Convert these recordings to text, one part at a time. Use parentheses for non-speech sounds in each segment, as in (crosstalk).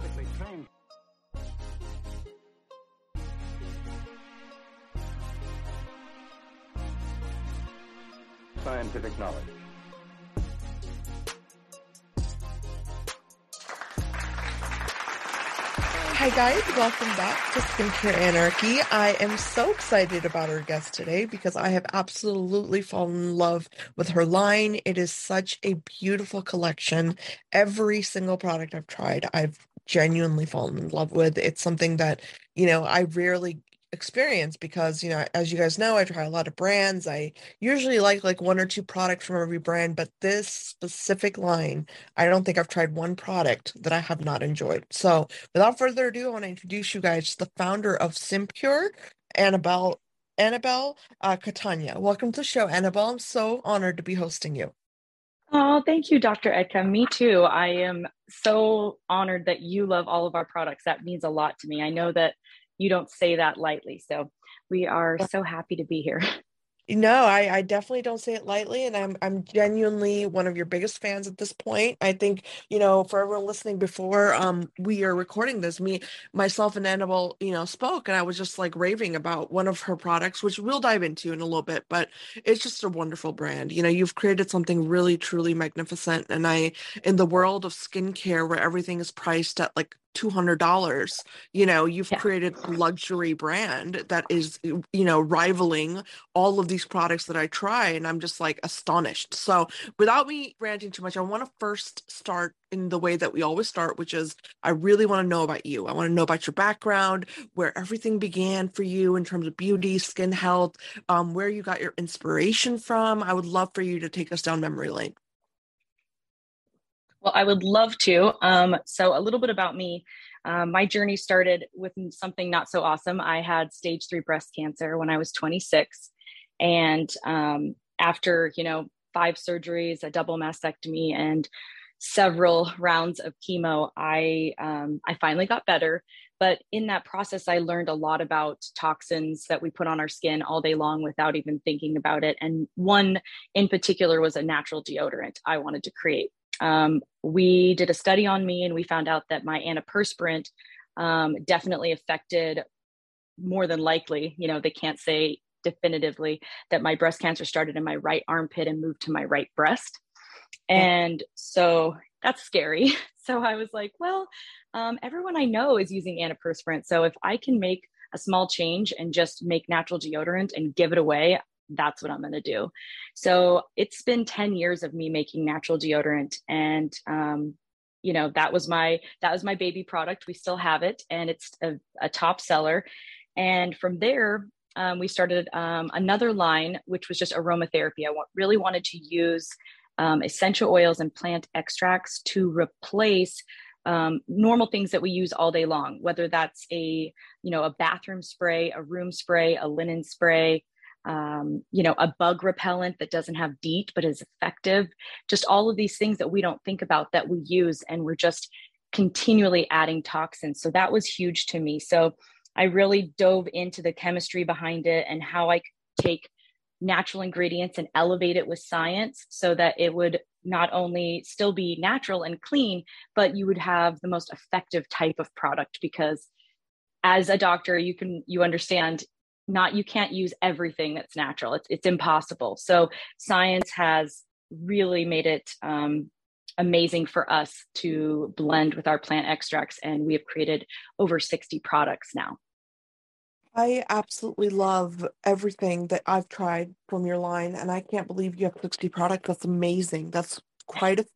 scientifically trained. Scientific knowledge. Hi, guys. Welcome back to Skincare Anarchy. I am so excited about our guest today because I have absolutely fallen in love with her line. It is such a beautiful collection. Every single product I've tried, I've genuinely fallen in love with. It's something that, you know, I rarely experience because you know as you guys know i try a lot of brands. I usually like like one or two products from every brand but this specific line i don't think i've tried one product that i have not enjoyed. So without further ado i want to introduce you guys to the founder of simpure annabelle annabelle uh, catania. Welcome to the show annabelle. I'm so honored to be hosting you Oh, thank you, Dr. Ekta. Me too. I am so honored that you love all of our products. That means a lot to me. I know that you don't say that lightly. So we are so happy to be here. (laughs) No, I, I definitely don't say it lightly, and I'm I'm genuinely one of your biggest fans at this point. I think you know for everyone listening before um we are recording this, me myself and Annabelle you know spoke, and I was just like raving about one of her products, which we'll dive into in a little bit. But it's just a wonderful brand. You know, you've created something really truly magnificent, and I in the world of skincare where everything is priced at like $200 you know you've yeah. created a luxury brand that is you know rivaling all of these products that i try and i'm just like astonished. So without me ranting too much i want to first start in the way that we always start which is i really want to know about you. I want to know about your background where everything began for you in terms of beauty skin health um, where you got your inspiration from. I would love for you to take us down memory lane well, I would love to. Um, so, a little bit about me. Um, my journey started with something not so awesome. I had stage three breast cancer when I was 26. And um, after, you know, five surgeries, a double mastectomy, and several rounds of chemo, I, um, I finally got better. But in that process, I learned a lot about toxins that we put on our skin all day long without even thinking about it. And one in particular was a natural deodorant I wanted to create um, we did a study on me and we found out that my antiperspirant um, definitely affected more than likely, you know, they can't say definitively that my breast cancer started in my right armpit and moved to my right breast. And so that's scary. (laughs) So I was like, well, um, everyone I know is using antiperspirant. So if I can make a small change and just make natural deodorant and give it away, that's what I'm going to do. So it's been 10 years of me making natural deodorant. And, um, you know, that was my, that was my baby product. We still have it and it's a, a top seller. And from there, um, we started um, another line, which was just aromatherapy. I really wanted to use um, essential oils and plant extracts to replace um, normal things that we use all day long, whether that's a you know a bathroom spray, a room spray, a linen spray, um, you know, a bug repellent that doesn't have DEET but is effective. Just all of these things that we don't think about that we use, and we're just continually adding toxins. So that was huge to me. So I really dove into the chemistry behind it and how I could take natural ingredients and elevate it with science so that it would not only still be natural and clean, but you would have the most effective type of product because as a doctor you can you understand not you can't use everything that's natural it's, it's impossible so science has really made it um, amazing for us to blend with our plant extracts and we have created over 60 products now I absolutely love everything that I've tried from your line, and I can't believe you have 60 products. That's amazing. That's quite a,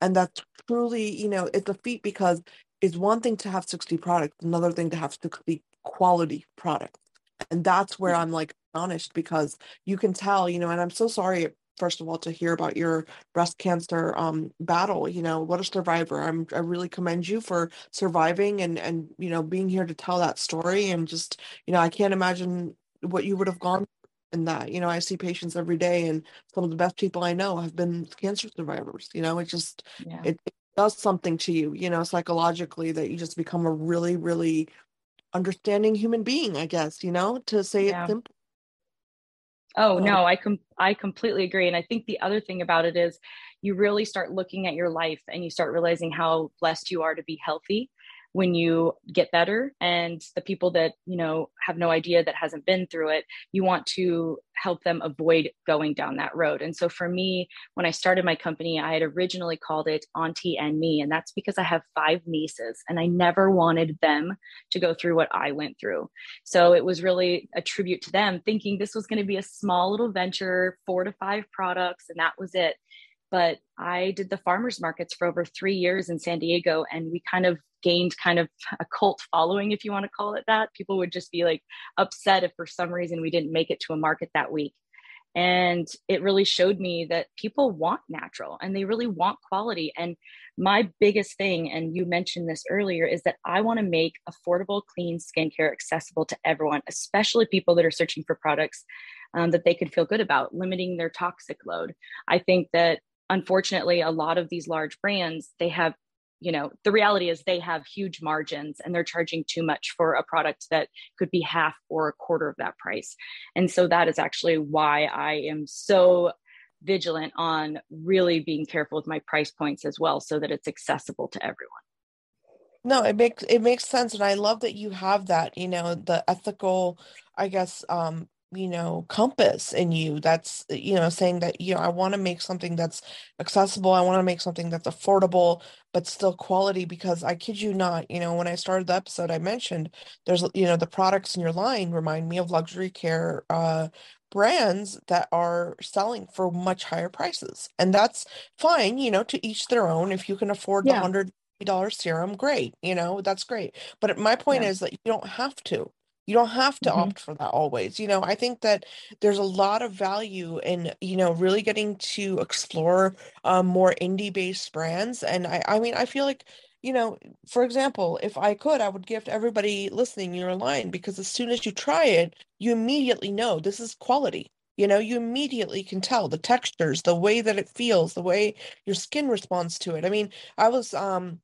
and that's truly, you know, it's a feat because it's one thing to have 60 products, another thing to have 60 quality products and that's where i'm like honest because you can tell you know and i'm so sorry first of all to hear about your breast cancer um battle you know what a survivor. I'm i really commend you for surviving and and you know being here to tell that story and just you know i can't imagine what you would have gone through in that. You know i see patients every day and some of the best people i know have been cancer survivors you know it just yeah. it, it does something to you you know psychologically that you just become a really really understanding human being, I guess, you know, to say yeah. it simply. Oh no, I com- I completely agree. And I think the other thing about it is you really start looking at your life and you start realizing how blessed you are to be healthy when you get better and the people that you know have no idea that hasn't been through it you want to help them avoid going down that road. And so for me when i started my company i had originally called it auntie and me and that's because i have five nieces and i never wanted them to go through what i went through. So it was really a tribute to them thinking this was going to be a small little venture four to five products and that was it. But I did the farmers markets for over three years in San Diego, and we kind of gained kind of a cult following, if you want to call it that. People would just be like upset if for some reason we didn't make it to a market that week. And it really showed me that people want natural and they really want quality. And my biggest thing, and you mentioned this earlier, is that I want to make affordable, clean skincare accessible to everyone, especially people that are searching for products um, that they can feel good about, limiting their toxic load. I think that unfortunately a lot of these large brands they have you know the reality is they have huge margins and they're charging too much for a product that could be half or a quarter of that price. And so that is actually why i am so vigilant on really being careful with my price points as well so that it's accessible to everyone. No it makes it makes sense. And i love that you have that you know the ethical i guess um you know compass in you that's you know saying that you know i want to make something that's accessible i want to make something that's affordable but still quality because i kid you not you know when i started the episode i mentioned there's you know the products in your line remind me of luxury care uh brands that are selling for much higher prices and that's fine you know to each their own if you can afford yeah. the hundred dollar serum great you know that's great but my point yeah. is that you don't have to you don't have to mm-hmm. opt for that always. You know, I think that there's a lot of value in, you know, really getting to explore um, more indie based brands. And I, I mean, I feel like, you know, for example, if I could, I would gift everybody listening your line because as soon as you try it, you immediately know this is quality. You know, you immediately can tell the textures, the way that it feels, the way your skin responds to it. I mean, I was um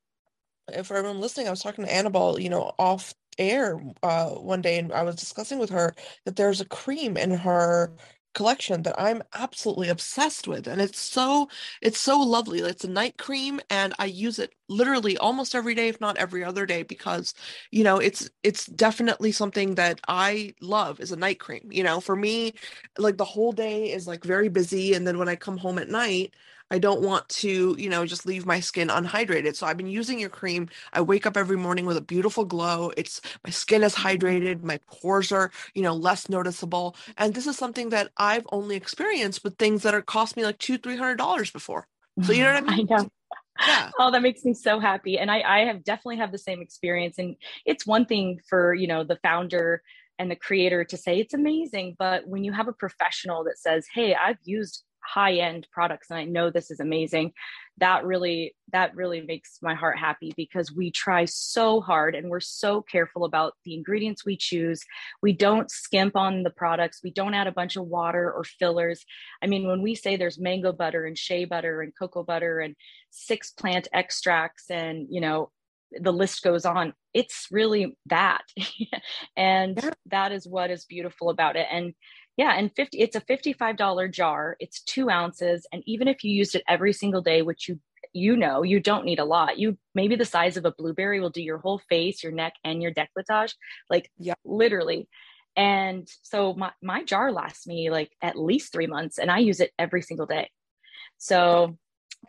for everyone listening, I was talking to Annabelle, you know, off air uh, one day and I was discussing with her that there's a cream in her collection that I'm absolutely obsessed with and it's so it's so lovely. It's a night cream and I use it literally almost every day if not every other day because you know it's it's definitely something that I love is a night cream you know for me like the whole day is like very busy and then when I come home at night I don't want to, you know, just leave my skin unhydrated. So I've been using your cream. I wake up every morning with a beautiful glow. It's my skin is hydrated, my pores are, you know, less noticeable. And this is something that I've only experienced with things that are cost me like two, three hundred dollars before. So you know mm-hmm. what I mean? I know. Yeah. Oh, that makes me so happy. And I, I have definitely have the same experience. And it's one thing for, you know, the founder and the creator to say it's amazing. But when you have a professional that says, Hey, I've used high end products and i know this is amazing that really that really makes my heart happy because we try so hard and we're so careful about the ingredients we choose. We don't skimp on the products. We don't add a bunch of water or fillers. I mean when we say there's mango butter and shea butter and cocoa butter and six plant extracts and you know the list goes on it's really that. (laughs) And yeah. that is what is beautiful about it. And yeah, and 50 it's a $55 jar. It's 2 ounces and even if you used it every single day, which you you know, you don't need a lot. You maybe the size of a blueberry will do your whole face, your neck and your décolletage, like yeah. literally. And so my my jar lasts me like at least 3 months and I use it every single day. So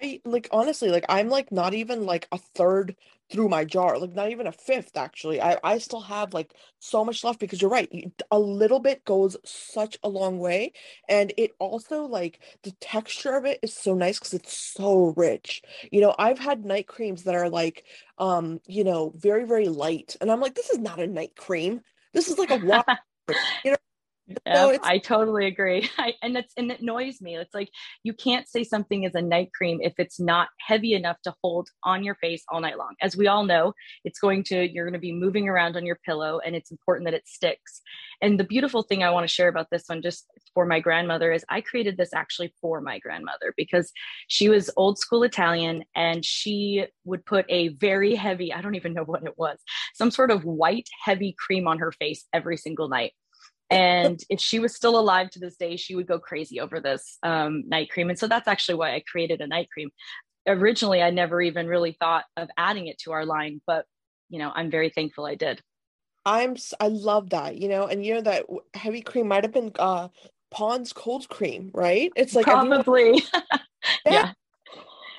I like honestly, like I'm like not even like a third through my jar, like not even a fifth actually. I I still have like so much left because you're right, a little bit goes such a long way, and it also like the texture of it is so nice because it's so rich. You know, I've had night creams that are like, um, you know, very very light, and I'm like, this is not a night cream. This is like a (laughs) water. you know I totally agree. (laughs) I, and that's and it annoys me. It's like you can't say something is a night cream if it's not heavy enough to hold on your face all night long. As we all know, it's going to you're going to be moving around on your pillow, and it's important that it sticks. And the beautiful thing I want to share about this one, just for my grandmother, is I created this actually for my grandmother because she was old school Italian, and she would put a very heavy I don't even know (laughs) what it was, some sort of white heavy cream on her face every single night and if she was still alive to this day she would go crazy over this um, night cream and so that's actually why i created a night cream originally i never even really thought of adding it to our line but you know, I'm very thankful I did. I'm I love that, you know, and you know that heavy cream might have been uh Pond's cold cream, right? It's like probably. (laughs) yeah. yeah.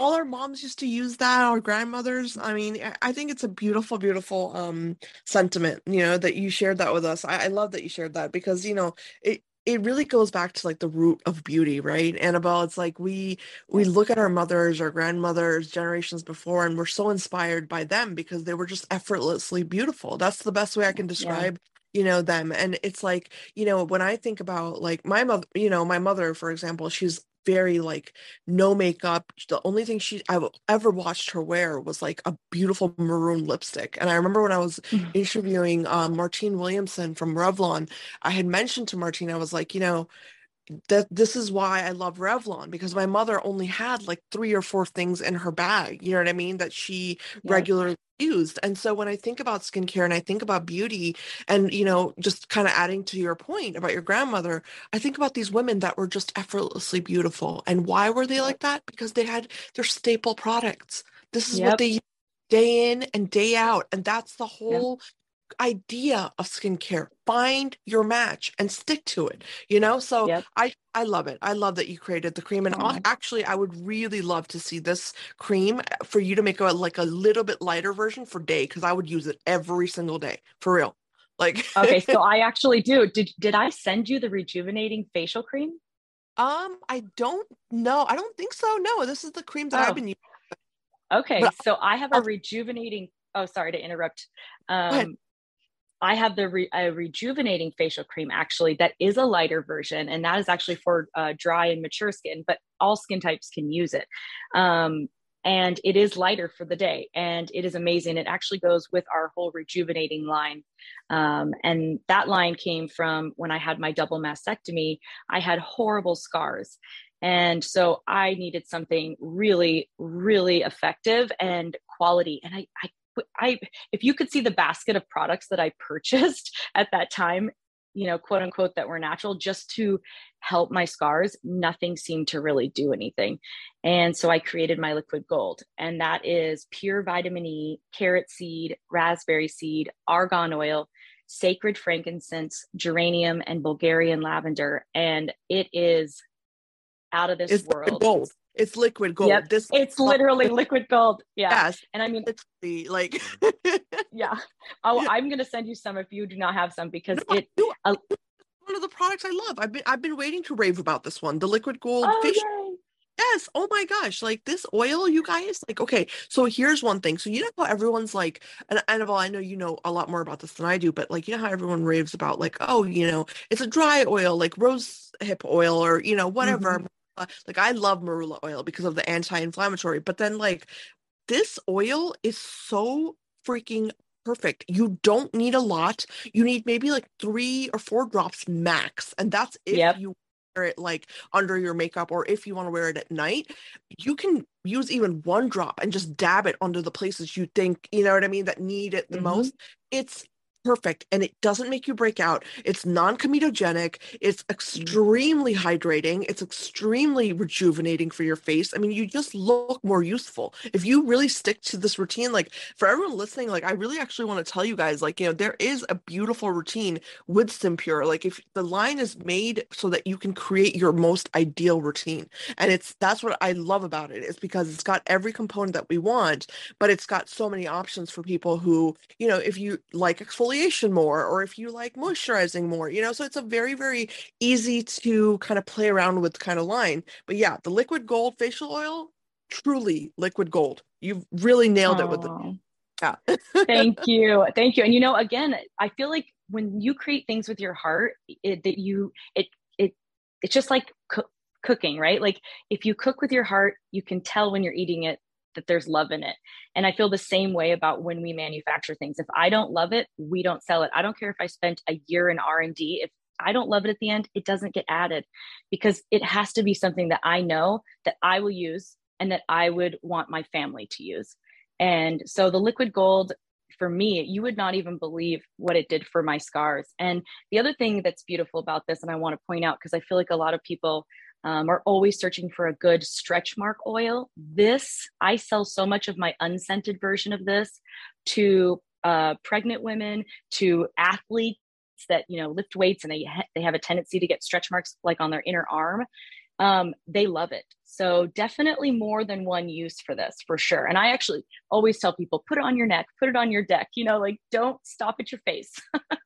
All our moms used to use that, our grandmothers. I mean, I think it's a beautiful, beautiful um sentiment, you know, that you shared that with us. I, I love that you shared that because, you know, it it really goes back to like the root of beauty right annabelle it's like we we look at our mothers our grandmothers generations before and we're so inspired by them because they were just effortlessly beautiful that's the best way i can describe yeah. you know them and it's like you know when i think about like my mother you know my mother for example she's very like no makeup. The only thing she I ever watched her wear was like a beautiful maroon lipstick. And I remember when I was mm-hmm. interviewing um, Martine Williamson from Revlon, I had mentioned to Martine, I was like, you know, that this is why I love Revlon because my mother only had like three or four things in her bag, you know what I mean, that she yeah. regularly used. And so when I think about skincare and I think about beauty and, you know, just kind of adding to your point about your grandmother, I think about these women that were just effortlessly beautiful. And why were they like that? Because they had their staple products. This is yep. what they day in and day out. And that's the whole idea of skincare. Find your match and stick to it you know? So yep. i i love it. I love that you created the cream. And oh. actually i would really love to see this cream uh, for you to make a like a little bit lighter version for day because i would use it every single day for real. Like okay so (laughs) i actually do. Did did i send you the rejuvenating facial cream? Um i don't know. I don't think so. No this is the cream that oh. i've been using. Okay but, so i have a rejuvenating oh sorry to interrupt. Um I have the re- a rejuvenating facial cream actually that is a lighter version, and that is actually for uh, dry and mature skin, but all skin types can use it. Um, and it is lighter for the day, and it is amazing. It actually goes with our whole rejuvenating line. Um, and that line came from when I had my double mastectomy, I had horrible scars. And so I needed something really, really effective and quality. And I, I I if you could see the basket of products that I purchased (laughs) at that time, you know, quote unquote, that were natural just to help my scars, nothing seemed to really do anything. And so I created my liquid gold, and that is pure vitamin E, carrot seed, raspberry seed, argan oil, sacred frankincense, geranium, and Bulgarian lavender. And it is out of this it's world. Gold. It's liquid gold. Yep. This it's literally liquid gold. Yeah. Yes. And I mean literally like Yeah. (laughs) Oh, I'm gonna send you some if you do not have some because no, it uh, one of the products I love. I've been I've been waiting to rave about this one. The liquid gold oh, fish. Yay. Yes. Oh my gosh. Like this oil, you guys. Like, okay. So here's one thing. So you know how everyone's like, and Annabelle, I know you know a lot more about this than I do, but like, you know how everyone raves about like, oh, you know, it's a dry oil, like rose hip oil, or you know, whatever. Mm-hmm like I love marula oil because of the anti-inflammatory, but then like this oil is so freaking perfect. You don't need a lot. You need maybe like three or four drops max, and that's if yep. you wear it like under your makeup or if you want to wear it at night. You can use even one drop and just dab it onto the places you think you know what I mean that need it the mm-hmm. most. It's perfect and it doesn't make you break out. It's non comedogenic. It's mm. extremely hydrating. It's extremely rejuvenating for your face. I mean, you just look more youthful. If you really stick to this routine, like for everyone listening, like I really actually want to tell you guys, like, you know, there is a beautiful routine with Simpure. Like, if the line is made so that you can create your most ideal routine. And it's that's what I love about it, is because it's got every component that we want, but it's got so many options for people who, you know, if you like exfoliation exfoliation more or if you like moisturizing more, you know, so it's a very, very easy to kind of play around with kind of line. But yeah, the liquid gold facial oil, truly liquid gold. You've really nailed Aww. it with the yeah. Thank (laughs) you. Thank you. And you know, again, I feel like when you create things with your heart, it, that you it it it's just like co- cooking, right? Like if you cook with your heart, you can tell when you're eating it that there's love in it. And I feel the same way about when we manufacture things. If I don't love it, we don't sell it. I don't care if I spent a year in R&D. If I don't love it at the end, it doesn't get added because it has to be something that I know that I will use and that I would want my family to use. And so the liquid gold for me, you would not even believe what it did for my scars. And the other thing that's beautiful about this, and I want to point out because I feel like a lot of people um, are always searching for a good stretch mark oil. This, I sell so much of my unscented version of this to uh, pregnant women to athletes that you know lift weights and they ha- they have a tendency to get stretch marks like on their inner arm. Um, they love it. So definitely more than one use for this for sure. And i actually always tell people put it on your neck put it on your deck you know like don't stop at your face (laughs)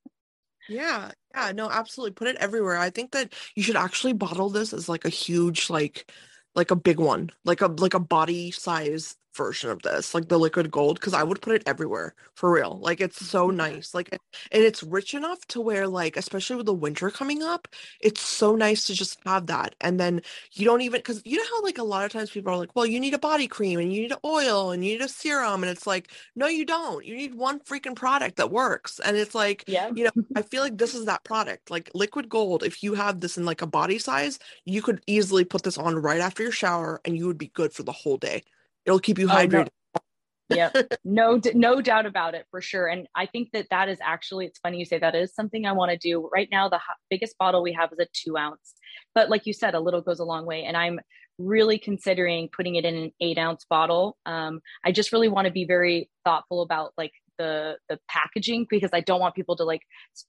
yeah yeah no absolutely put it everywhere i think that you should actually bottle this as like a huge like like a big one like a like a body size version of this, like the liquid gold, because I would put it everywhere for real. Like it's so nice. Like and it's rich enough to where like, especially with the winter coming up, it's so nice to just have that. And then you don't even because you know how like a lot of times people are like, well, you need a body cream and you need oil and you need a serum. And it's like, no, you don't. You need one freaking product that works. And it's like, yeah, you know, (laughs) I feel like this is that product. Like liquid gold, if you have this in like a body size, you could easily put this on right after your shower and you would be good for the whole day. It'll keep you hydrated. Oh, no. yeah, (laughs) no, no doubt about it for sure. And I think that that is actually, it's funny you say that is something I want to do. Right now, the biggest bottle we have is a two ounce, but like you said, a little goes a long way. And I'm really considering putting it in an eight ounce bottle. Um, I just really want to be very thoughtful about like the the packaging because I don't want people to like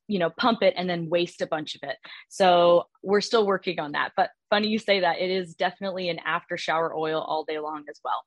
you know pump it and then waste a bunch of it. So we're still working on that. But funny you say that it is definitely an after shower oil all day long as well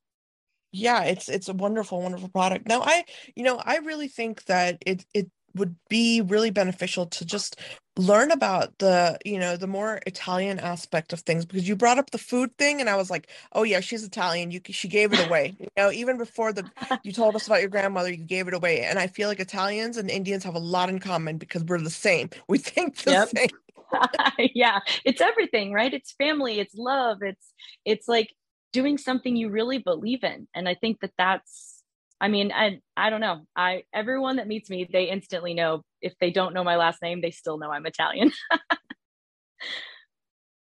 yeah it's it's a wonderful wonderful product. Now i you know i really think that it it would be really beneficial to just learn about the you know the more italian aspect of things because you brought up the food thing and i was like oh yeah she's italian. You she gave it away. You know even before the (laughs) you told us about your grandmother you gave it away and i feel like italians and indians have a lot in common because we're the same. (laughs) We think the yep. same. (laughs) Yeah it's everything right? It's family it's love it's it's like doing something you really believe in. And i think that that's i mean i i don't know. I everyone that meets me they instantly know. If they don't know my last name they still know i'm italian (laughs)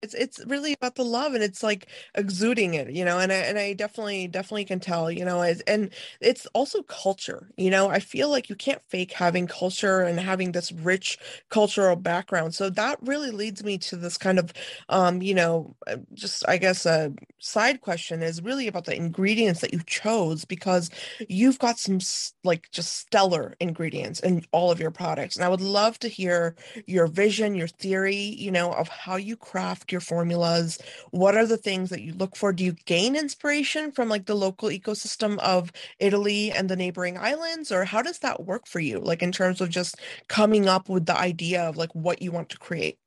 it's it's really about the love and it's like exuding it you know and I, and I definitely definitely can tell you know as, and it's also culture you know I feel like you can't fake having culture and having this rich cultural background so that really leads me to this kind of um you know uh, just I guess a side question is really about the ingredients that you chose because you've got some like just stellar ingredients in all of your products and I would love to hear your vision your theory you know of how you craft your formulas? What are the things that you look for? Do you gain inspiration from like the local ecosystem of Italy and the neighboring islands? Or how does that work for you? Like in terms of just coming up with the idea of like what you want to create?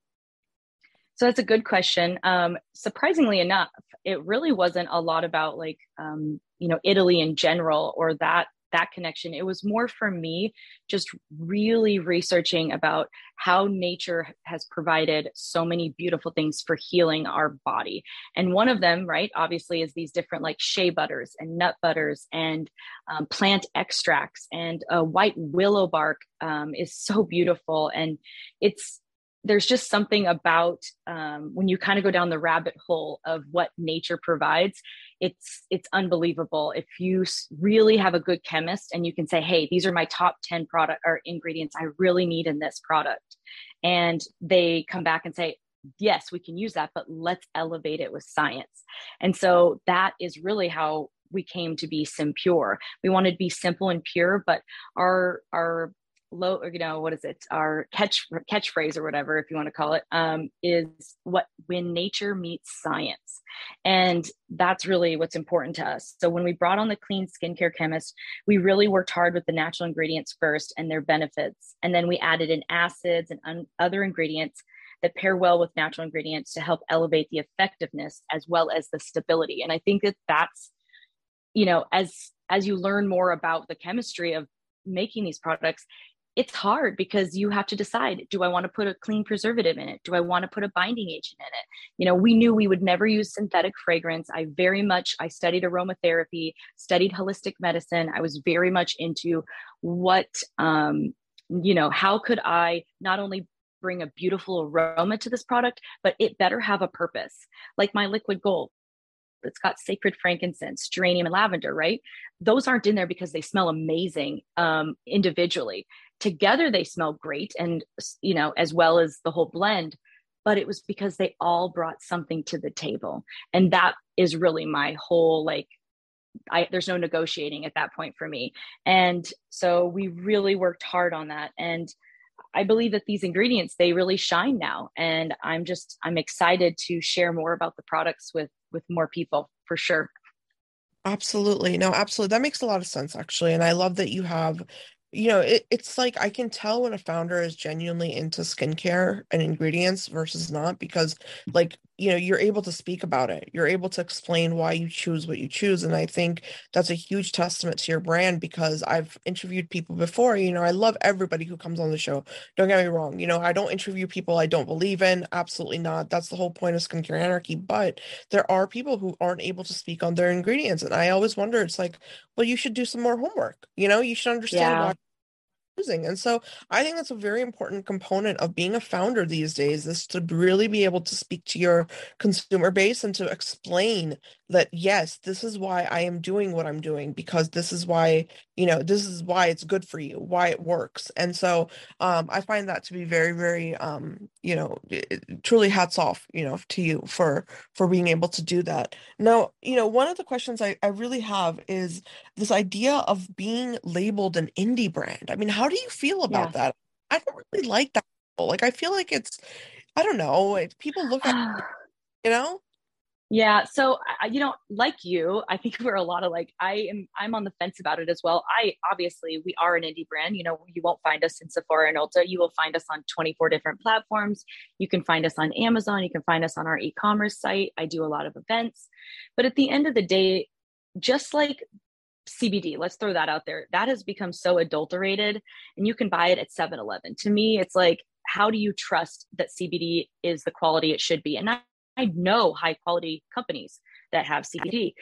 So that's a good question. Um, surprisingly enough, it really wasn't a lot about like um, you know Italy in general or that that connection. It was more for me just really researching about how nature has provided so many beautiful things for healing our body. And one of them, right, obviously, is these different like shea butters and nut butters and um, plant extracts. And a white willow bark um, is so beautiful. And it's there's just something about um, when you kind of go down the rabbit hole of what nature provides it's it's unbelievable. If you really have a good chemist and you can say hey these are my top 10 product or ingredients i really need in this product and they come back and say yes we can use that but let's elevate it with science. And so that is really how we came to be simpure we wanted to be simple and pure but our our low or you know what is it? Our catch catchphrase or whatever if you want to call it um, is what when nature meets science. And that's really what's important to us. So when we brought on the clean skincare chemist we really worked hard with the natural ingredients first and their benefits. And then we added in acids and un- other ingredients that pair well with natural ingredients to help elevate the effectiveness as well as the stability. And i think that that's you know as as you learn more about the chemistry of making these products it's hard because you have to decide do i want to put a clean preservative in it? Do i want to put a binding agent in it? You know we knew we would never use synthetic fragrance. I very much i studied aromatherapy studied holistic medicine. I was very much into what um you know how could i not only bring a beautiful aroma to this product but it better have a purpose. Like my liquid gold it's got sacred frankincense, geranium, and lavender, right? Those aren't in there because they smell amazing um, individually together they smell great and you know as well as the whole blend but it was because they all brought something to the table and that is really my whole like I, there's no negotiating at that point for me. And so we really worked hard on that. And I believe that these ingredients, they really shine now. And I'm just, I'm excited to share more about the products with, with more people for sure. Absolutely. No, absolutely. That makes a lot of sense, actually. And I love that you have you know, it, it's like I can tell when a founder is genuinely into skincare and ingredients versus not because, like, you know, you're able to speak about it. You're able to explain why you choose what you choose. And I think that's a huge testament to your brand because I've interviewed people before. You know, I love everybody who comes on the show. Don't get me wrong. You know, I don't interview people I don't believe in. Absolutely not. That's the whole point of skincare anarchy. But there are people who aren't able to speak on their ingredients. And I always wonder, it's like, well, you should do some more homework. You know, you should understand yeah. why using. And so I think that's a very important component of being a founder these days is to really be able to speak to your consumer base and to explain that yes, this is why I am doing what I'm doing because this is why, you know, this is why it's good for you, why it works. And so um I find that to be very very um you know, truly hats off, you know, to you for for being able to do that. Now, you know, one of the questions I I really have is this idea of being labeled an indie brand. I mean, how do you feel about yeah. that? I don't really like that. Like I feel like it's I don't know, people look at (sighs) you know yeah. So, you know, like you, I think (laughs) we're a lot of like, I am, I'm on the fence about it as well. I obviously, we are an indie brand. You know, you won't find us in Sephora and Ulta. You will find us on 24 different platforms. You can find us on Amazon. You can find us on our e commerce site. I do a lot of events. But at the end of the day, just like CBD, let's throw that out there, that has become so adulterated and you can buy it at 7 Eleven. To me, it's like, how do you trust that CBD is the quality it should be? And I I know high quality companies that have CBD.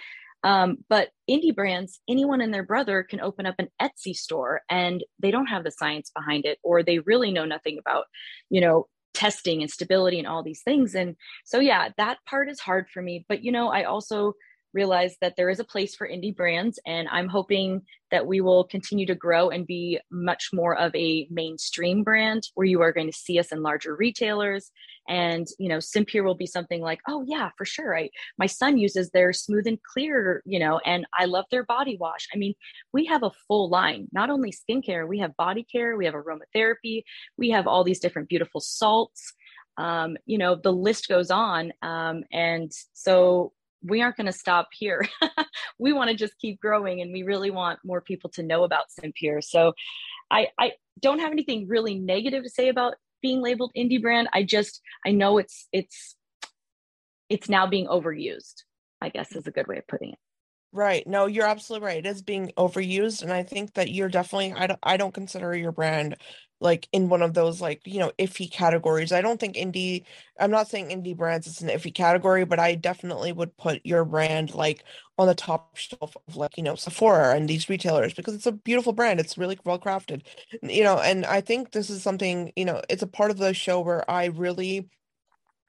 Um, but indie brands, anyone and their brother can open up an Etsy store and they don't have the science behind it, or they really know nothing about, you know, testing and stability and all these things. And so, yeah, that part is hard for me. But, you know, I also realize that there is a place for indie brands and i'm hoping that we will continue to grow and be much more of a mainstream brand where you are going to see us in larger retailers. And you know simpure will be something like oh yeah for sure. I, my son uses their smooth and clear you know and i love their body wash. I mean we have a full line. Not only skincare we have body care we have aromatherapy we have all these different beautiful salts. Um, you know the list goes on. Um, and so we aren't going to stop here. (laughs) we want to just keep growing and we really want more people to know about Simpure. So I, I don't have anything really negative to say about being labeled indie brand. I just, I know it's, it's, it's now being overused, I guess is a good way of putting it. Right. No, you're absolutely right. It is being overused. And I think that you're definitely, I don't, I don't consider your brand like in one of those like you know iffy categories. I don't think indie i'm not saying indie brands is an iffy category but i definitely would put your brand like on the top shelf of like you know sephora and these retailers because it's a beautiful brand. It's really well crafted. You know and i think this is something you know it's a part of the show where i really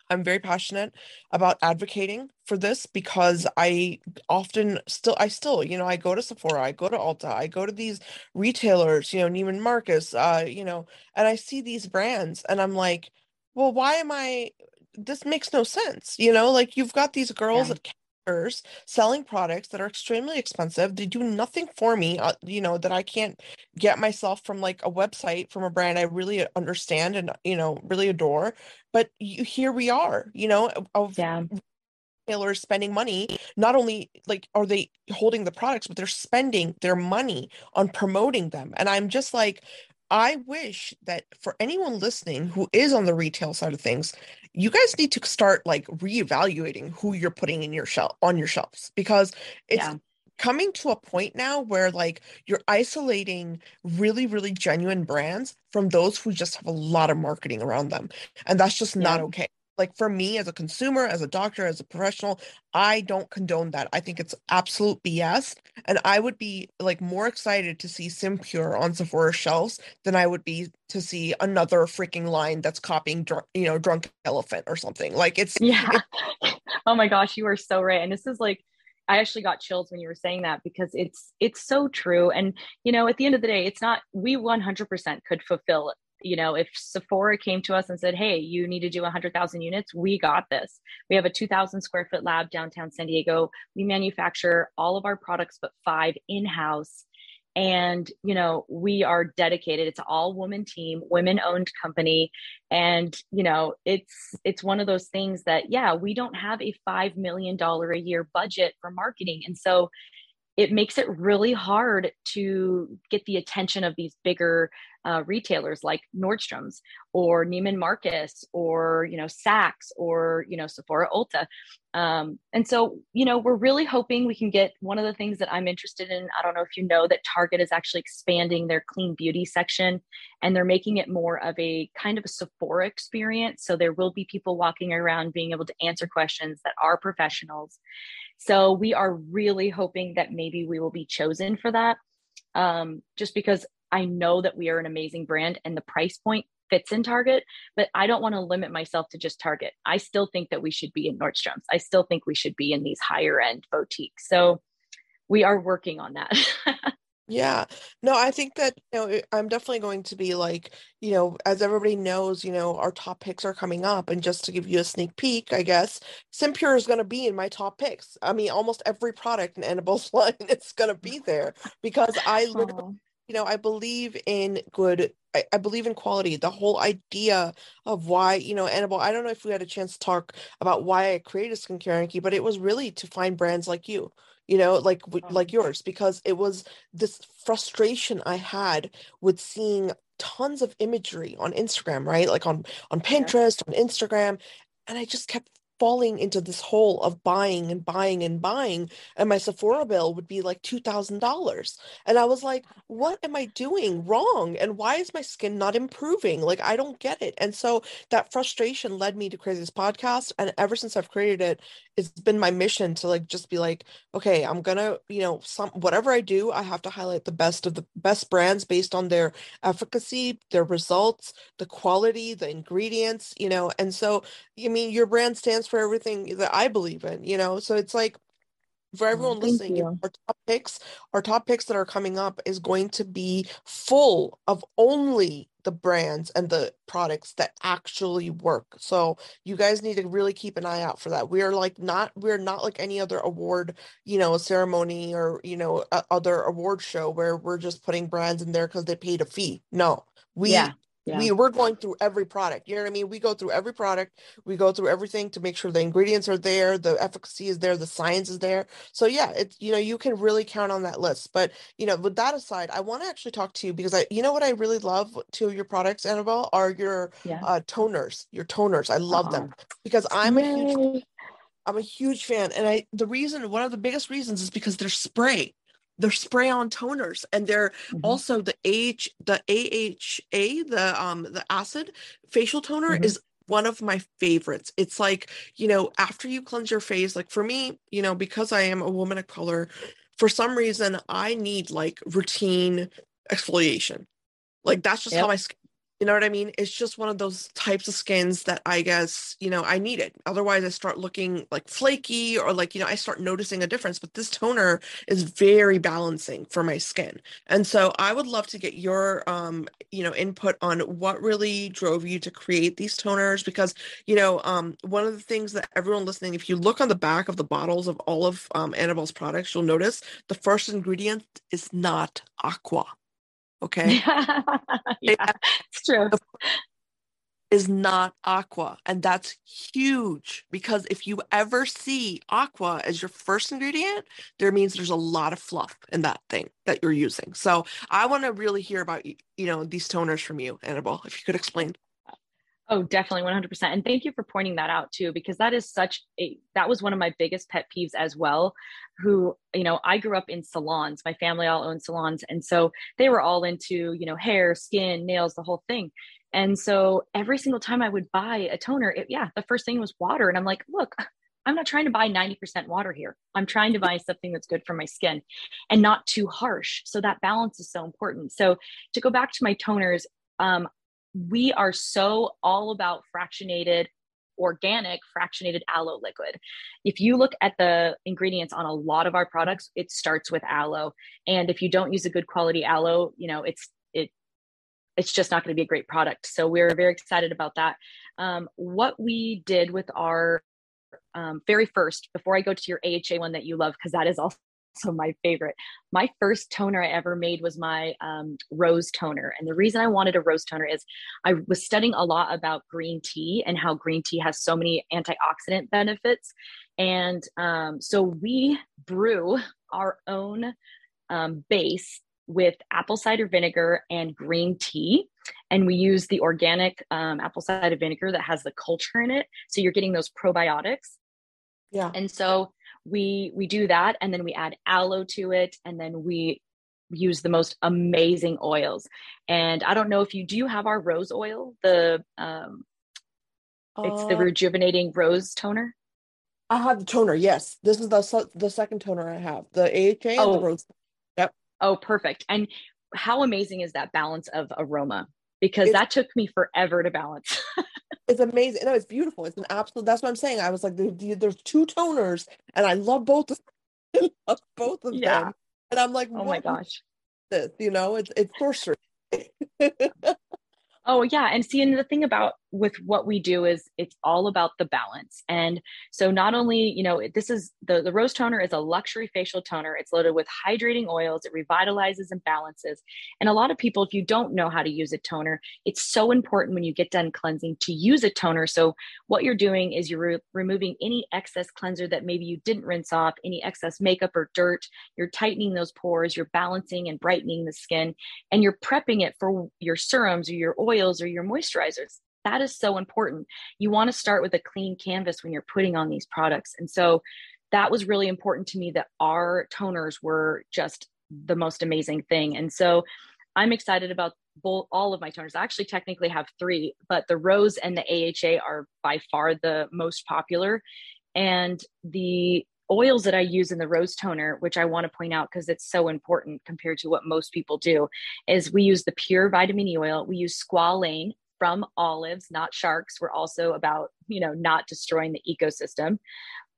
I'm very passionate about advocating for this because I often still I still you know I go to Sephora I go to Ulta I go to these retailers you know Neiman Marcus uh you know and I see these brands and I'm like well why am I this makes no sense you know like you've got these girls yeah. at selling products that are extremely expensive. They do nothing for me, uh, you know, that I can't get myself from like a website from a brand I really understand and, you know, really adore. But you, here we are, you know, of yeah. retailers spending money. Not only like are they holding the products, but they're spending their money on promoting them. And I'm just like, I wish that for anyone listening who is on the retail side of things, you guys need to start like reevaluating who you're putting in your shelf on your shelves because it's yeah. coming to a point now where like you're isolating really really genuine brands from those who just have a lot of marketing around them and that's just yeah. not okay like for me as a consumer as a doctor as a professional i don't condone that. I think it's absolute bs and i would be like more excited to see simpure on sephora shelves than i would be to see another freaking line that's copying dr- you know drunk elephant or something. Like it's yeah. (laughs) oh my gosh you are so right and this is like I actually got chills when you were saying that because it's it's so true and you know at the end of the day it's not we 100% could fulfill you know, if Sephora came to us and said, "Hey, you need to do 100,000 units," we got this. We have a 2,000 square foot lab downtown San Diego. We manufacture all of our products but five in house and you know we are dedicated it's all woman team women owned company and you know it's it's one of those things that yeah we don't have a 5 million dollar a year budget for marketing and so it makes it really hard to get the attention of these bigger uh, retailers like Nordstrom's or Neiman Marcus or you know Saks or you know Sephora Ulta. Um, and so you know we're really hoping we can get one of the things that I'm interested in. I don't know if you know that Target is actually expanding their clean beauty section and they're making it more of a kind of a Sephora experience. So there will be people walking around being able to answer questions that are professionals. So we are really hoping that maybe we will be chosen for that. Um, just because I know that we are an amazing brand and the price point fits in Target, but I don't want to limit myself to just Target. I still think that we should be in Nordstrom's. I still think we should be in these higher end boutiques. So we are working on that. (laughs) Yeah. No, I think that, you know, I'm definitely going to be like, you know, as everybody knows, you know, our top picks are coming up. And just to give you a sneak peek, I guess, Simpure is going to be in my top picks. I mean, almost every product in Annabelle's (laughs) line is going to be there because I literally you know, I believe in good, I, I, believe in quality. The whole idea of why, you know, Annabelle, I don't know if we had a chance to talk about why I created Skincare Anarchy, but it was really to find brands like you, you know, like like mm-hmm. yours, because it was this frustration I had with seeing tons of imagery on Instagram, right? Like on on Pinterest, on Instagram, and I just kept falling into this hole of buying and buying and buying and my sephora bill would be like $2000 and i was like what am i doing wrong? And why is my skin not improving? Like i don't get it. And so that frustration led me to create this podcast and ever since i've created it it's been my mission to like just be like okay i'm gonna you know some whatever i do i have to highlight the best of the best brands based on their efficacy their results the quality the ingredients you know? And so i mean your brand stands for everything that I believe in, you know? So it's like for oh, everyone oh, listening, you. our top picks, our top picks that are coming up is going to be full of only the brands and the products that actually work. So you guys need to really keep an eye out for that. We are like not we're not like any other award, you know, ceremony or, you know, other award show where we're just putting brands in there cuz they paid a fee. No. We yeah yeah. we we're going through every product you know what i mean? We go through every product we go through everything to make sure the ingredients are there the efficacy is there the science is there. So yeah it's you know you can really count on that list. But you know with that aside i want to actually talk to you because i you know what i really love to your products annabelle are your yeah. uh, toners your toners. I love them because i'm Yay. a huge i'm a huge fan. And i the reason one of the biggest reasons is because they're spray they're spray on toners and they're mm-hmm. also the H the AHA the um the acid facial toner mm-hmm. is one of my favorites. It's like, you know, after you cleanse your face, like for me, you know, because I am a woman of color, for some reason I need like routine exfoliation. Like that's just yep. how my skin you know what I mean? It's just one of those types of skins that I guess, you know, I need it. Otherwise, I start looking like flaky or like, you know, I start noticing a difference. But this toner is very balancing for my skin. And so I would love to get your, um, you know, input on what really drove you to create these toners because, you know, um, one of the things that everyone listening, if you look on the back of the bottles of all of um, Annabelle's products, you'll notice the first ingredient is not aqua. Okay. (laughs) yeah, it's true. Is not aqua. And that's huge because if you ever see aqua as your first ingredient, there means there's a lot of fluff in that thing that you're using. So I want to really hear about, you know, these toners from you, Annabelle, if you could explain. Oh, definitely 100%. And thank you for pointing that out too, because that is such a, that was one of my biggest pet peeves as well. Who, you know, I grew up in salons. My family all owned salons. And so they were all into, you know, hair, skin, nails, the whole thing. And so every single time I would buy a toner, it, yeah, the first thing was water. And I'm like, look, I'm not trying to buy 90% water here. I'm trying to buy something that's good for my skin and not too harsh. So that balance is so important. So to go back to my toners, um, we are so all about fractionated organic fractionated aloe liquid. If you look at the ingredients on a lot of our products, it starts with aloe. And if you don't use a good quality aloe, you know, it's it it's just not going to be a great product. So we're very excited about that. Um, what we did with our um, very first, before I go to your AHA one that you love, because that is also my favorite. My first toner I ever made was my um, rose toner. And the reason I wanted a rose toner is I was studying a lot about green tea and how green tea has so many antioxidant benefits. And um, so we brew our own um, base with apple cider vinegar and green tea. And we use the organic um, apple cider vinegar that has the culture in it. So you're getting those probiotics. Yeah. And so we we do that and then we add aloe to it and then we use the most amazing oils. And I don't know if you do you have our rose oil, the um it's uh, the rejuvenating rose toner. I have the toner. Yes, this is the the second toner I have. The AHA oh. and the rose. Yep. Oh, perfect. And how amazing is that balance of aroma? Because it's, that took me forever to balance. (laughs) it's amazing. No, it's beautiful. It's an absolute. That's what I'm saying. I was like, there's two toners, and I love both. Of, I (laughs) love both of yeah. them. And I'm like, oh my gosh, this. You know, it's it's sorcery. (laughs) Oh yeah, and see, and the thing about with what we do is it's all about the balance. And so not only, you know, this is the the rose toner is a luxury facial toner. It's loaded with hydrating oils. It revitalizes and balances. And a lot of people, if you don't know how to use a toner, it's so important when you get done cleansing to use a toner. So what you're doing is you're re- removing any excess cleanser that maybe you didn't rinse off, any excess makeup or dirt. You're tightening those pores. You're balancing and brightening the skin, and you're prepping it for your serums or your oils oils or your moisturizers. That is so important. You want to start with a clean canvas when you're putting on these products. And so that was really important to me that our toners were just the most amazing thing. And so I'm excited about both all of my toners. I actually technically have three, but the Rose and the AHA are by far the most popular. And the oils that I use in the rose toner, which I want to point out because it's so important compared to what most people do, is we use the pure vitamin E oil. We use squalane from olives, not sharks. We're also about, you know, not destroying the ecosystem.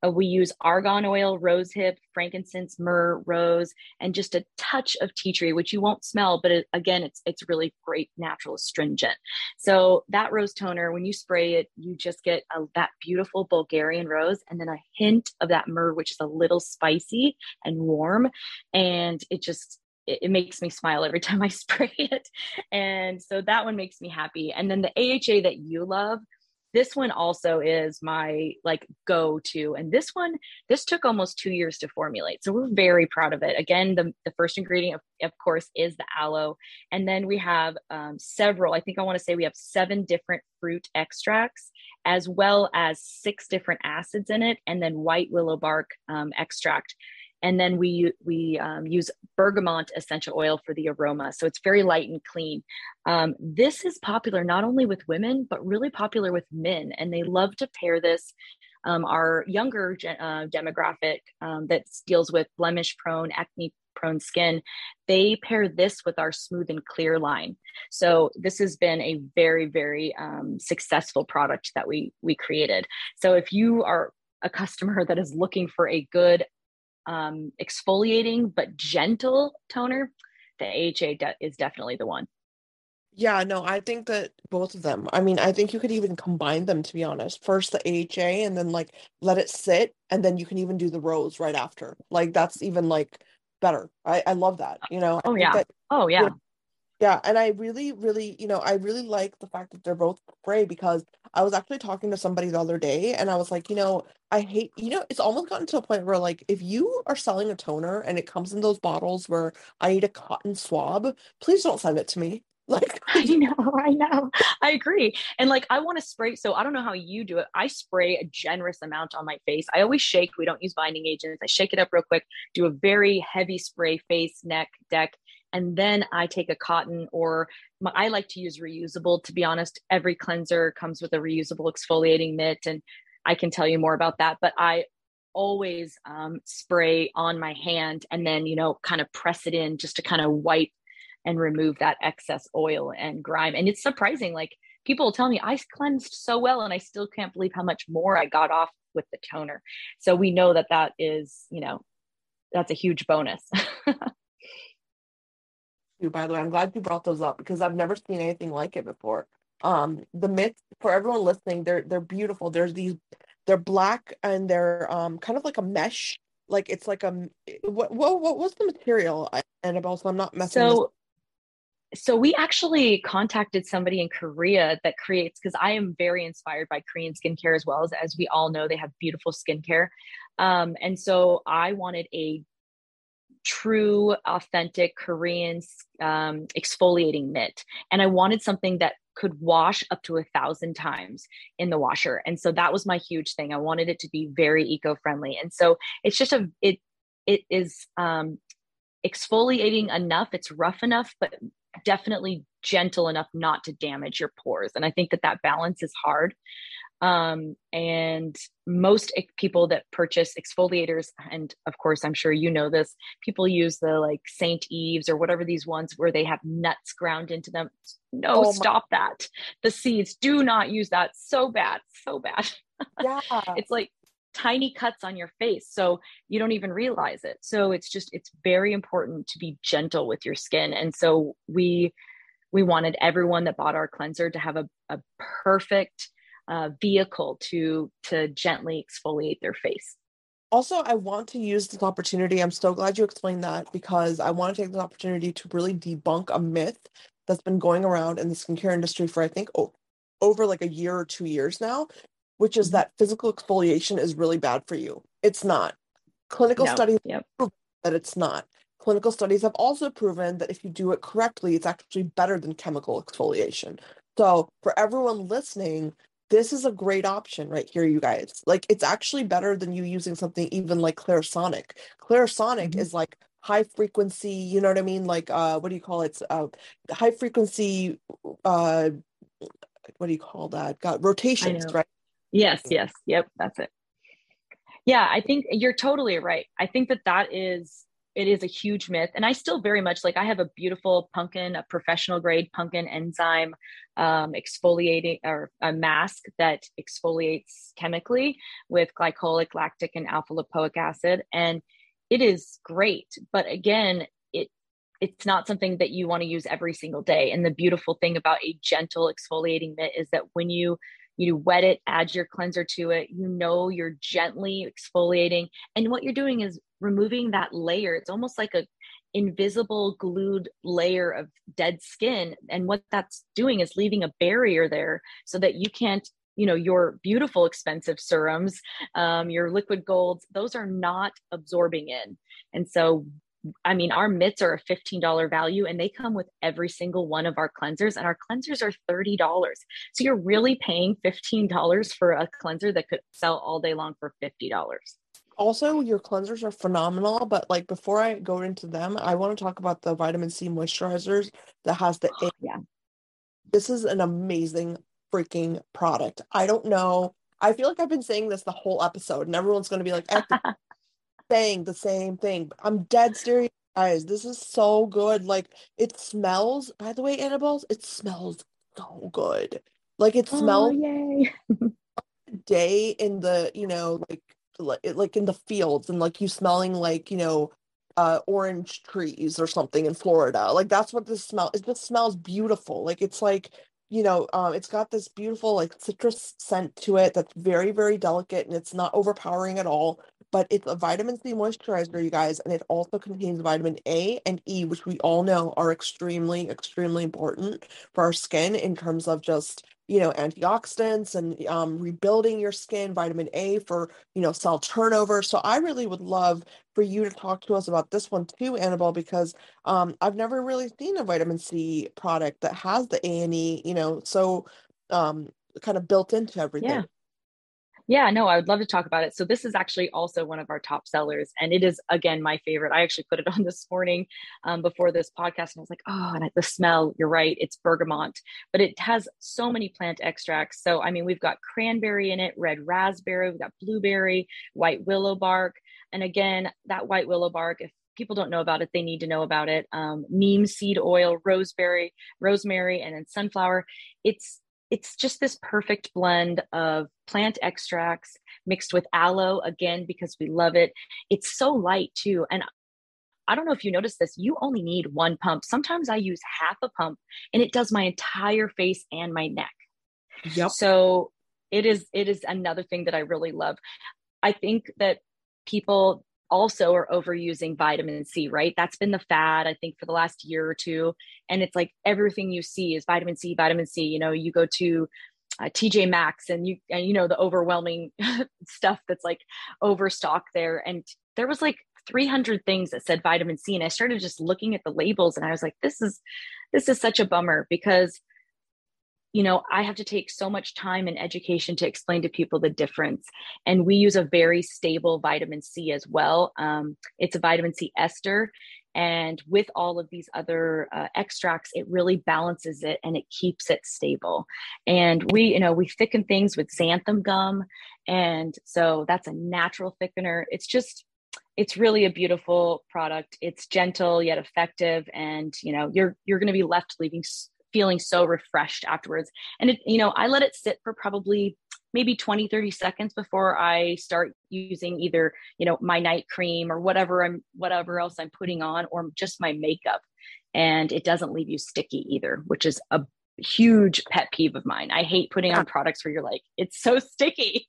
Uh, we use argan oil, rosehip, frankincense, myrrh, rose, and just a touch of tea tree, which you won't smell, but it, again, it's it's really great natural astringent. So that rose toner, when you spray it, you just get a, that beautiful Bulgarian rose, and then a hint of that myrrh, which is a little spicy and warm, and it just it, it makes me smile every (laughs) time I spray it. And so that one makes me happy. And then the AHA that you love this one also is my like go to and this one this took almost two years to formulate. So we're very proud of it. Again the, the first ingredient of, of course is the aloe. And then we have um, several i think i want to say we have seven different fruit extracts as well as six different acids in it and then white willow bark um, extract and then we we um, use bergamot essential oil for the aroma. So it's very light and clean. Um, this is popular not only with women but really popular with men. And they love to pair this um, our younger uh, demographic um, that deals with blemish prone acne prone skin. They pair this with our smooth and clear line. So this has been a very very um, successful product that we we created. So if you are a customer (laughs) that is looking for a good um, exfoliating but gentle toner, the AHA de- is definitely the one. Yeah, no, I think that both of them. I mean, I think you could even combine them to be honest. First the AHA and then like let it sit and then you can even do the rose right after. Like that's even like better. I I love that, you know. Oh yeah. That, oh yeah. You know, yeah, and I really, really, you know, I really like the fact that they're both spray because I was actually talking to somebody the other day and I was like, you know, I hate, you know, it's almost gotten to a point where like if you are selling a toner and it comes in those bottles where I need a cotton swab, please don't send it to me. (laughs) Like I know, I know. I agree. And like I want to spray, so I don't know how you do it. I spray a generous amount on my face. I always shake. We don't use binding agents. I shake it up real quick, do a very heavy spray face, neck, deck, and then I take a cotton or my, I like to use reusable. To be honest, every cleanser comes with a reusable exfoliating mitt, and I can tell you more about that. But I always um, spray on my hand and then you know kind of press it in just to kind of wipe and remove that excess oil and grime. And it's surprising, like people tell me I cleansed so well, and I still can't believe how much more I got off with the toner. So we know that that is you know that's a huge bonus. (laughs) too, by the way. I'm glad you brought those up because I've never seen anything like it before. Um, the myths for everyone listening, they're they're beautiful. There's these, they're black and they're um kind of like a mesh. Like it's like a what what what what's the material, Annabelle? So I'm not messing. So so we actually contacted somebody in Korea that creates because I am very inspired by Korean skincare as well as as we all know they have beautiful skincare, um, and so I wanted a true, authentic Korean um, exfoliating mitt, and I wanted something that could wash up to a thousand times in the washer, and so that was my huge thing. I wanted it to be very eco-friendly, and so it's just a it it is um, exfoliating enough it's rough enough but definitely gentle enough not to damage your pores. And I think that that balance is hard. Um, and most people that purchase exfoliators, and of course, I'm sure you know this, people use the like St. Ives or whatever these ones where they have nuts ground into them. No, oh stop that. The seeds, do not use that. So bad, so bad. (laughs) Yeah. it's like tiny cuts on your face so you don't even realize it so it's just it's very important to be gentle with your skin and so we we wanted everyone that bought our cleanser to have a, a perfect uh, vehicle to to gently exfoliate their face also i want to use this opportunity i'm so glad you explained that because i want to take this opportunity to really debunk a myth that's been going around in the skincare industry for i think oh, over like a year or two years now which is mm-hmm. that physical exfoliation is really bad for you. It's not. Clinical no. studies yep. that it's not. Clinical studies have also proven that if you do it correctly, it's actually better than chemical exfoliation. So, for everyone listening, this is a great option right here, you guys. Like, it's actually better than you using something even like Clarisonic. Clarisonic mm-hmm. is like high frequency, you know what I mean? Like, uh, what do you call it? It's, uh, high frequency, uh, what do you call that? Got rotations, right? Yes, yes, yep, that's it. Yeah, I think you're totally right. I think that that is it is a huge myth. And i still very much like i have a beautiful pumpkin a professional grade pumpkin enzyme um, exfoliating or a mask that exfoliates chemically with glycolic lactic and alpha lipoic acid. And it is great. But again it it's not something that you want to use every single day. And the beautiful thing about a gentle exfoliating mitt is that when you you wet it, add your cleanser to it. You know you're gently exfoliating. And what you're doing is removing that layer. It's almost like a invisible glued layer of dead skin. And what that's doing is leaving a barrier there so that you can't you know your beautiful expensive serums um, your liquid golds those are not absorbing in and so I mean, our mitts are a $15 value and they come with every single one of our cleansers, and our cleansers are $30. So you're really paying $15 for a cleanser that could sell all day long for $50. Also, your cleansers are phenomenal, but like before I go into them, I want to talk about the vitamin C moisturizers that has the oh, yeah. This is an amazing freaking product. I don't know. I feel like I've been saying this the whole episode, and everyone's going to be like, (laughs) saying the same thing. I'm dead serious, guys. This is so good. Like it smells. By the way, Annabelle, it smells so good. Like it oh, smells. yay! (laughs) day in the you know like like like in the fields and like you smelling like you know uh orange trees or something in Florida. Like that's what this smell. It just smells beautiful. Like it's like you know um it's got this beautiful like citrus scent to it that's very very delicate and it's not overpowering at all but it's a vitamin C moisturizer, you guys, and it also contains vitamin A and E, which we all know are extremely, extremely important for our skin in terms of just you know antioxidants and um, rebuilding your skin vitamin a for you know cell turnover. So i really would love for you to talk to us about this one too annabelle because um, i've never really seen a vitamin c product that has the a and e you know so um, kind of built into everything. yeah yeah, no, I would love to talk about it. So this is actually also one of our top sellers, and it is again my favorite. I actually put it (laughs) on this morning um, before this podcast, and I was like, oh, and the smell. You're right, it's bergamot, but it has so many plant extracts. So I mean, we've got cranberry in it, red raspberry, we've got blueberry, white willow bark, and again, that white willow bark. If people don't know about it, they need to know about it. Um, neem seed oil, rosemary, rosemary, and then sunflower. It's it's just this perfect blend of plant extracts mixed with aloe again because we love it it's so light too and I don't know if you noticed this, you only need one pump. Sometimes I use half a pump and it does my entire face and my neck. Yep. So it is it is another thing that I really love. I think that people also are overusing vitamin C, right? That's been the fad, I think, for the last year or two. And it's like everything you see is vitamin C, vitamin C. You know, you go to uh, TJ Maxx and you and you know the overwhelming (laughs) stuff that's like overstock there. And there was like 300 things that said vitamin C, and I started just looking at the labels, and I was like, this is this is such a bummer because you know, I have to take so much time and education to explain to people the difference. And we use a very stable vitamin C as well. Um, it's a vitamin C ester. And with all of these other uh, extracts, it really balances it and it keeps it stable. And we, you know, we thicken things with xanthan gum. And so that's a natural thickener. It's just, it's really a beautiful product. It's gentle yet effective, and you know you're you're going to be left leaving feeling so refreshed afterwards. And it, you know, I let it sit for probably maybe 20 30 seconds before i start using either you know my night cream or whatever i'm whatever else i'm putting on or just my makeup. And it doesn't leave you sticky either which is a huge pet peeve of mine. I hate putting on products where you're like it's so (laughs) sticky.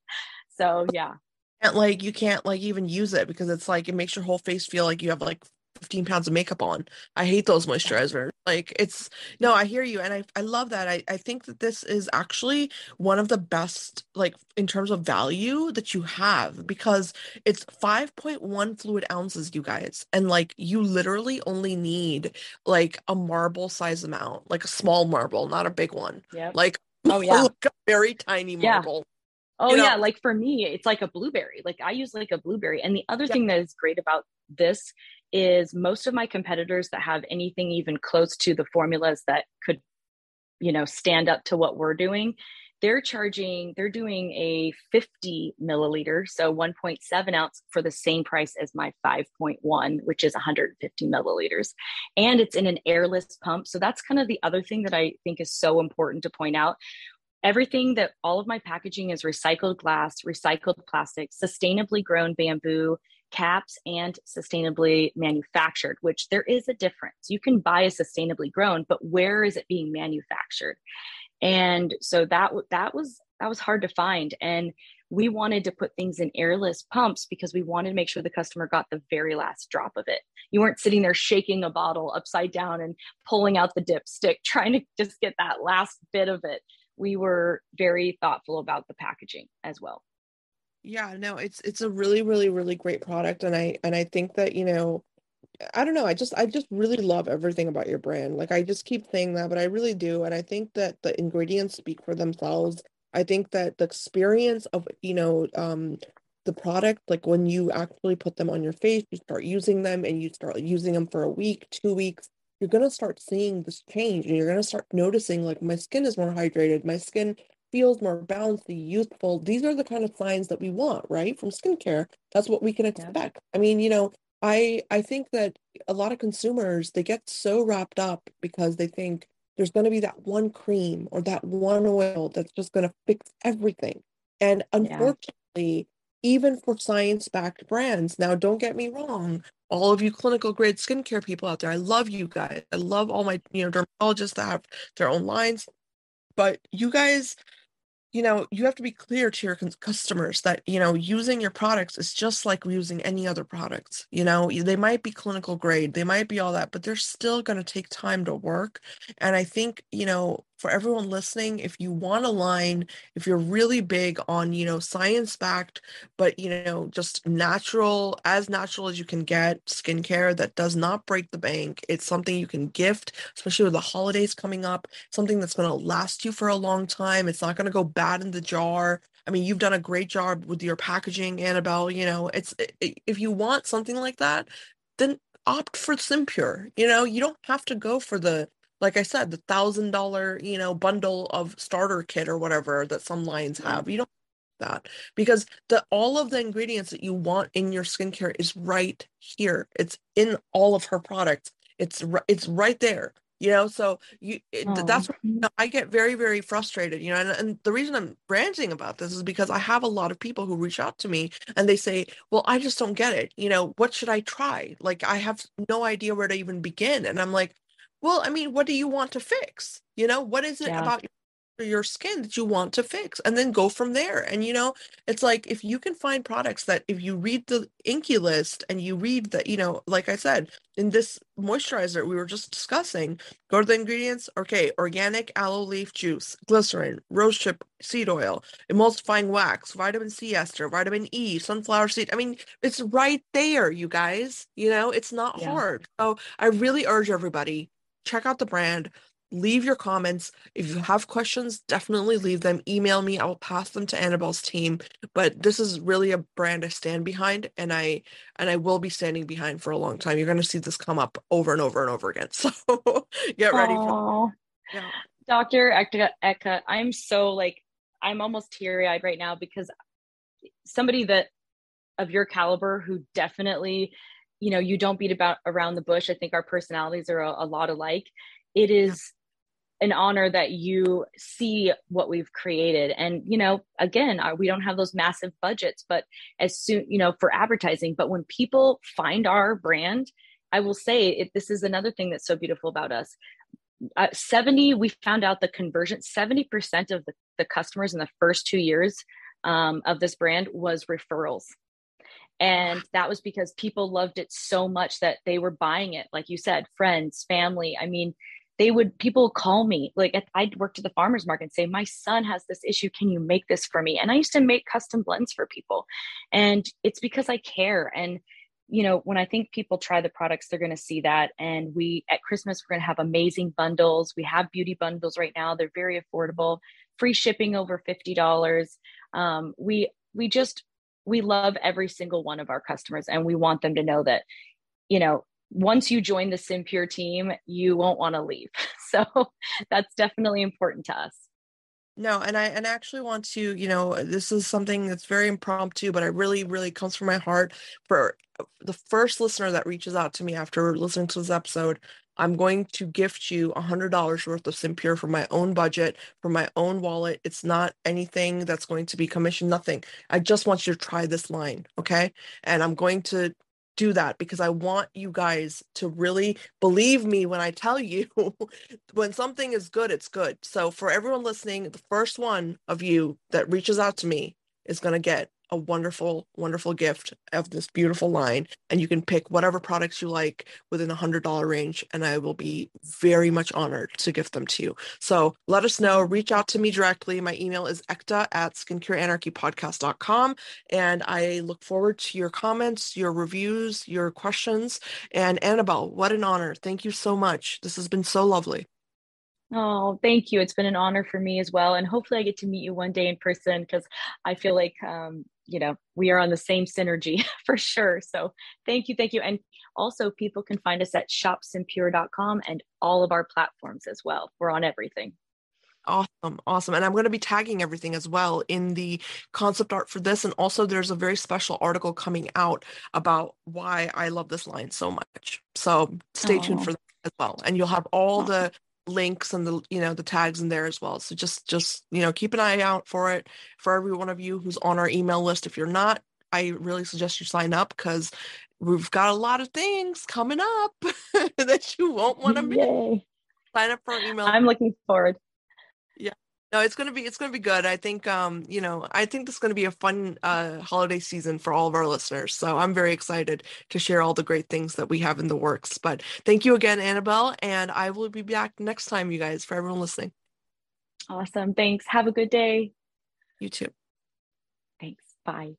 So yeah. And like you can't like even use it because it's like it makes your whole face feel like you have like 15 pounds of makeup on. I hate those moisturizers. Like it's no, I hear you and I I love that. I I think that this is actually one of the best like in terms of value that you have because it's 5.1 fluid ounces you guys and like you literally only need like a marble size amount, like a small marble, not a big one. Yeah. Like (laughs) oh yeah. like a very tiny marble. Yeah. Oh you know? yeah, like for me, it's like a blueberry. Like I use like a blueberry. And the other yeah. thing that is great about this is most of my competitors that have anything even close to the formulas that could you know stand up to what we're doing they're charging they're doing a 50 milliliter so 1.7 ounce for the same price as my 5.1 which is 150 milliliters. And it's in an airless pump so that's kind of the other thing that i think is so important to point out. Everything that all of my packaging is recycled glass recycled plastic sustainably grown bamboo caps and sustainably manufactured, which there is a difference. You can buy a sustainably grown, but where is it being manufactured? And so that that was that was hard to find and we wanted to put things in airless pumps because we wanted to make sure the customer got the very last drop of it. You weren't sitting there shaking a bottle upside down and pulling out the dipstick (laughs) trying to just get that last bit of it. We were very thoughtful about the packaging as well yeah no it's it's a really really really great product and i and i think that you know i don't know i just i just really love everything about your brand. Like i just keep saying that but i really do and i think that the ingredients speak for themselves. I think that the experience of you know um the product like when you actually put them on your face you start using them and you start using them for a week two weeks you're going to start seeing this change and you're going to start noticing like my skin is more hydrated my skin feels more balanced, youthful. These are the kind of signs that we want, right? From skincare. That's what we can expect. Yeah. I mean, you know, I I think that a lot of consumers they get so wrapped up because they think there's going to be that one cream or that one oil that's just going to fix everything. And unfortunately, yeah. even for science-backed brands, now don't get me wrong, all of you clinical grade skincare people out there, I love you guys. I love all my, you know, dermatologists that have their own lines. But you guys you know you have to be clear to your customers that you know using your products is just like using any other products you know? They might be clinical grade they might be all that but they're still going to take time to work and i think you know for everyone listening if you want a line if you're really big on you know science backed but you know just natural as natural as you can get skincare that does not break the bank it's something you can gift especially with the holidays coming up something that's going to last you for a long time it's not going to go bad in the jar. I mean you've done a great job with your packaging annabelle you know it's if you want something like that then opt for simpure you know you don't have to go for the like I said, the thousand dollar, you know, bundle of starter kit or whatever that some lines mm-hmm. have. You don't that because the all of the ingredients that you want in your skincare is right here. It's in all of her products. It's it's right there. you know so you it, oh. that's you know, i get very very frustrated you know and, and the reason i'm ranting about this is because i have a lot of people who reach out to me and they say well i just don't get it you know what should i try like i have no idea where to even begin and i'm like well i mean what do you want to fix? You know what is it yeah. about your skin that you want to fix? And then go from there. And you know it's like if you can find products that if you read the INCI list and you read that you know like i said in this moisturizer we were just discussing go to the ingredients okay organic aloe leaf juice glycerin rosehip seed oil emulsifying wax vitamin c ester vitamin e sunflower seed. I mean it's right there you guys you know it's not yeah. hard. So i really urge everybody check out the brand leave your comments. If you have questions, definitely leave them. Email me. I will pass them to Annabelle's team. But this is really a brand I stand behind and I and I will be standing behind for a long time. You're gonna see this come up over and over and over again. (laughs) So get ready for yeah. Dr. Ekta, Ekta, I'm so like I'm almost teary-eyed right now because somebody that of your caliber who definitely you know you don't beat about around the bush. I think our personalities are a, a lot alike. It is an honor that you see what we've created. And you know again we don't have those massive budgets but as soon you know for advertising but when people find our brand i will say it, this is another thing that's so beautiful about us. Uh, 70 we found out the conversion 70% of the, the customers in the first two years um, of this brand was referrals and that was because people loved it so much that they were buying it. Like you said friends family. I mean they would people call me like i'd work at the farmers market and say my son has this issue. Can you make this for me? And i used to make custom blends for people. And it's because i care. And you know when i think people try the products they're going to see that. And we at christmas we're going to have amazing bundles. We have beauty bundles right now. They're very affordable. Free shipping over $50 um, we we just we love every single one of our customers and we want them to know that you know once you join the Simpure team, you won't want to leave. (laughs) So that's definitely important to us. No, and I and I actually want to, you know, this is something that's very impromptu, but I really, really comes from my heart for the first listener that reaches out to me after listening to this episode. I'm going to gift you a hundred dollars worth of Simpure for my own budget, for my own wallet. It's not anything that's going to be commissioned, nothing. I just want you to try this line, okay? And I'm going to do that because I want you guys to really believe me when I tell you (laughs) when something is good, it's good. So for everyone listening, the first one of you that reaches out to me is going to get a wonderful, wonderful gift of this beautiful line. And you can pick whatever products you like within a hundred dollar range. And I will be very much honored to gift them to you. So let us know, reach out to me directly. My email is ekta at skincareanarchypodcast.com. And I look forward to your comments, your reviews, your questions. And Annabelle, what an honor. Thank you so much. This has been so lovely. Oh, thank you. It's been an honor for me as well. And hopefully I get to meet you one day in person because I feel like um, you know we are on the same synergy (laughs) for sure so thank you thank you and also people can find us at shopsimpure.com and all of our platforms as well we're on everything Awesome, awesome. And I'm going to be tagging everything as well in the concept art for this. And also, there's a very special article coming out about why I love this line so much. So stay oh. tuned for that as well. And you'll have all the links and the you know the tags in there as well. So just just you know keep an eye out for it. For every one of you who's on our email list if you're not i really suggest you sign up because we've got a lot of things coming up (laughs) that you won't want to miss sign up for our email i'm looking forward no it's gonna be it's gonna be good. I think um you know i think this is gonna be a fun uh holiday season for all of our listeners so i'm very excited to share all the great things that we have in the works but thank you again annabelle and i will be back next time you guys for everyone listening. Awesome. Thanks. Have a good day. You too. Thanks. Bye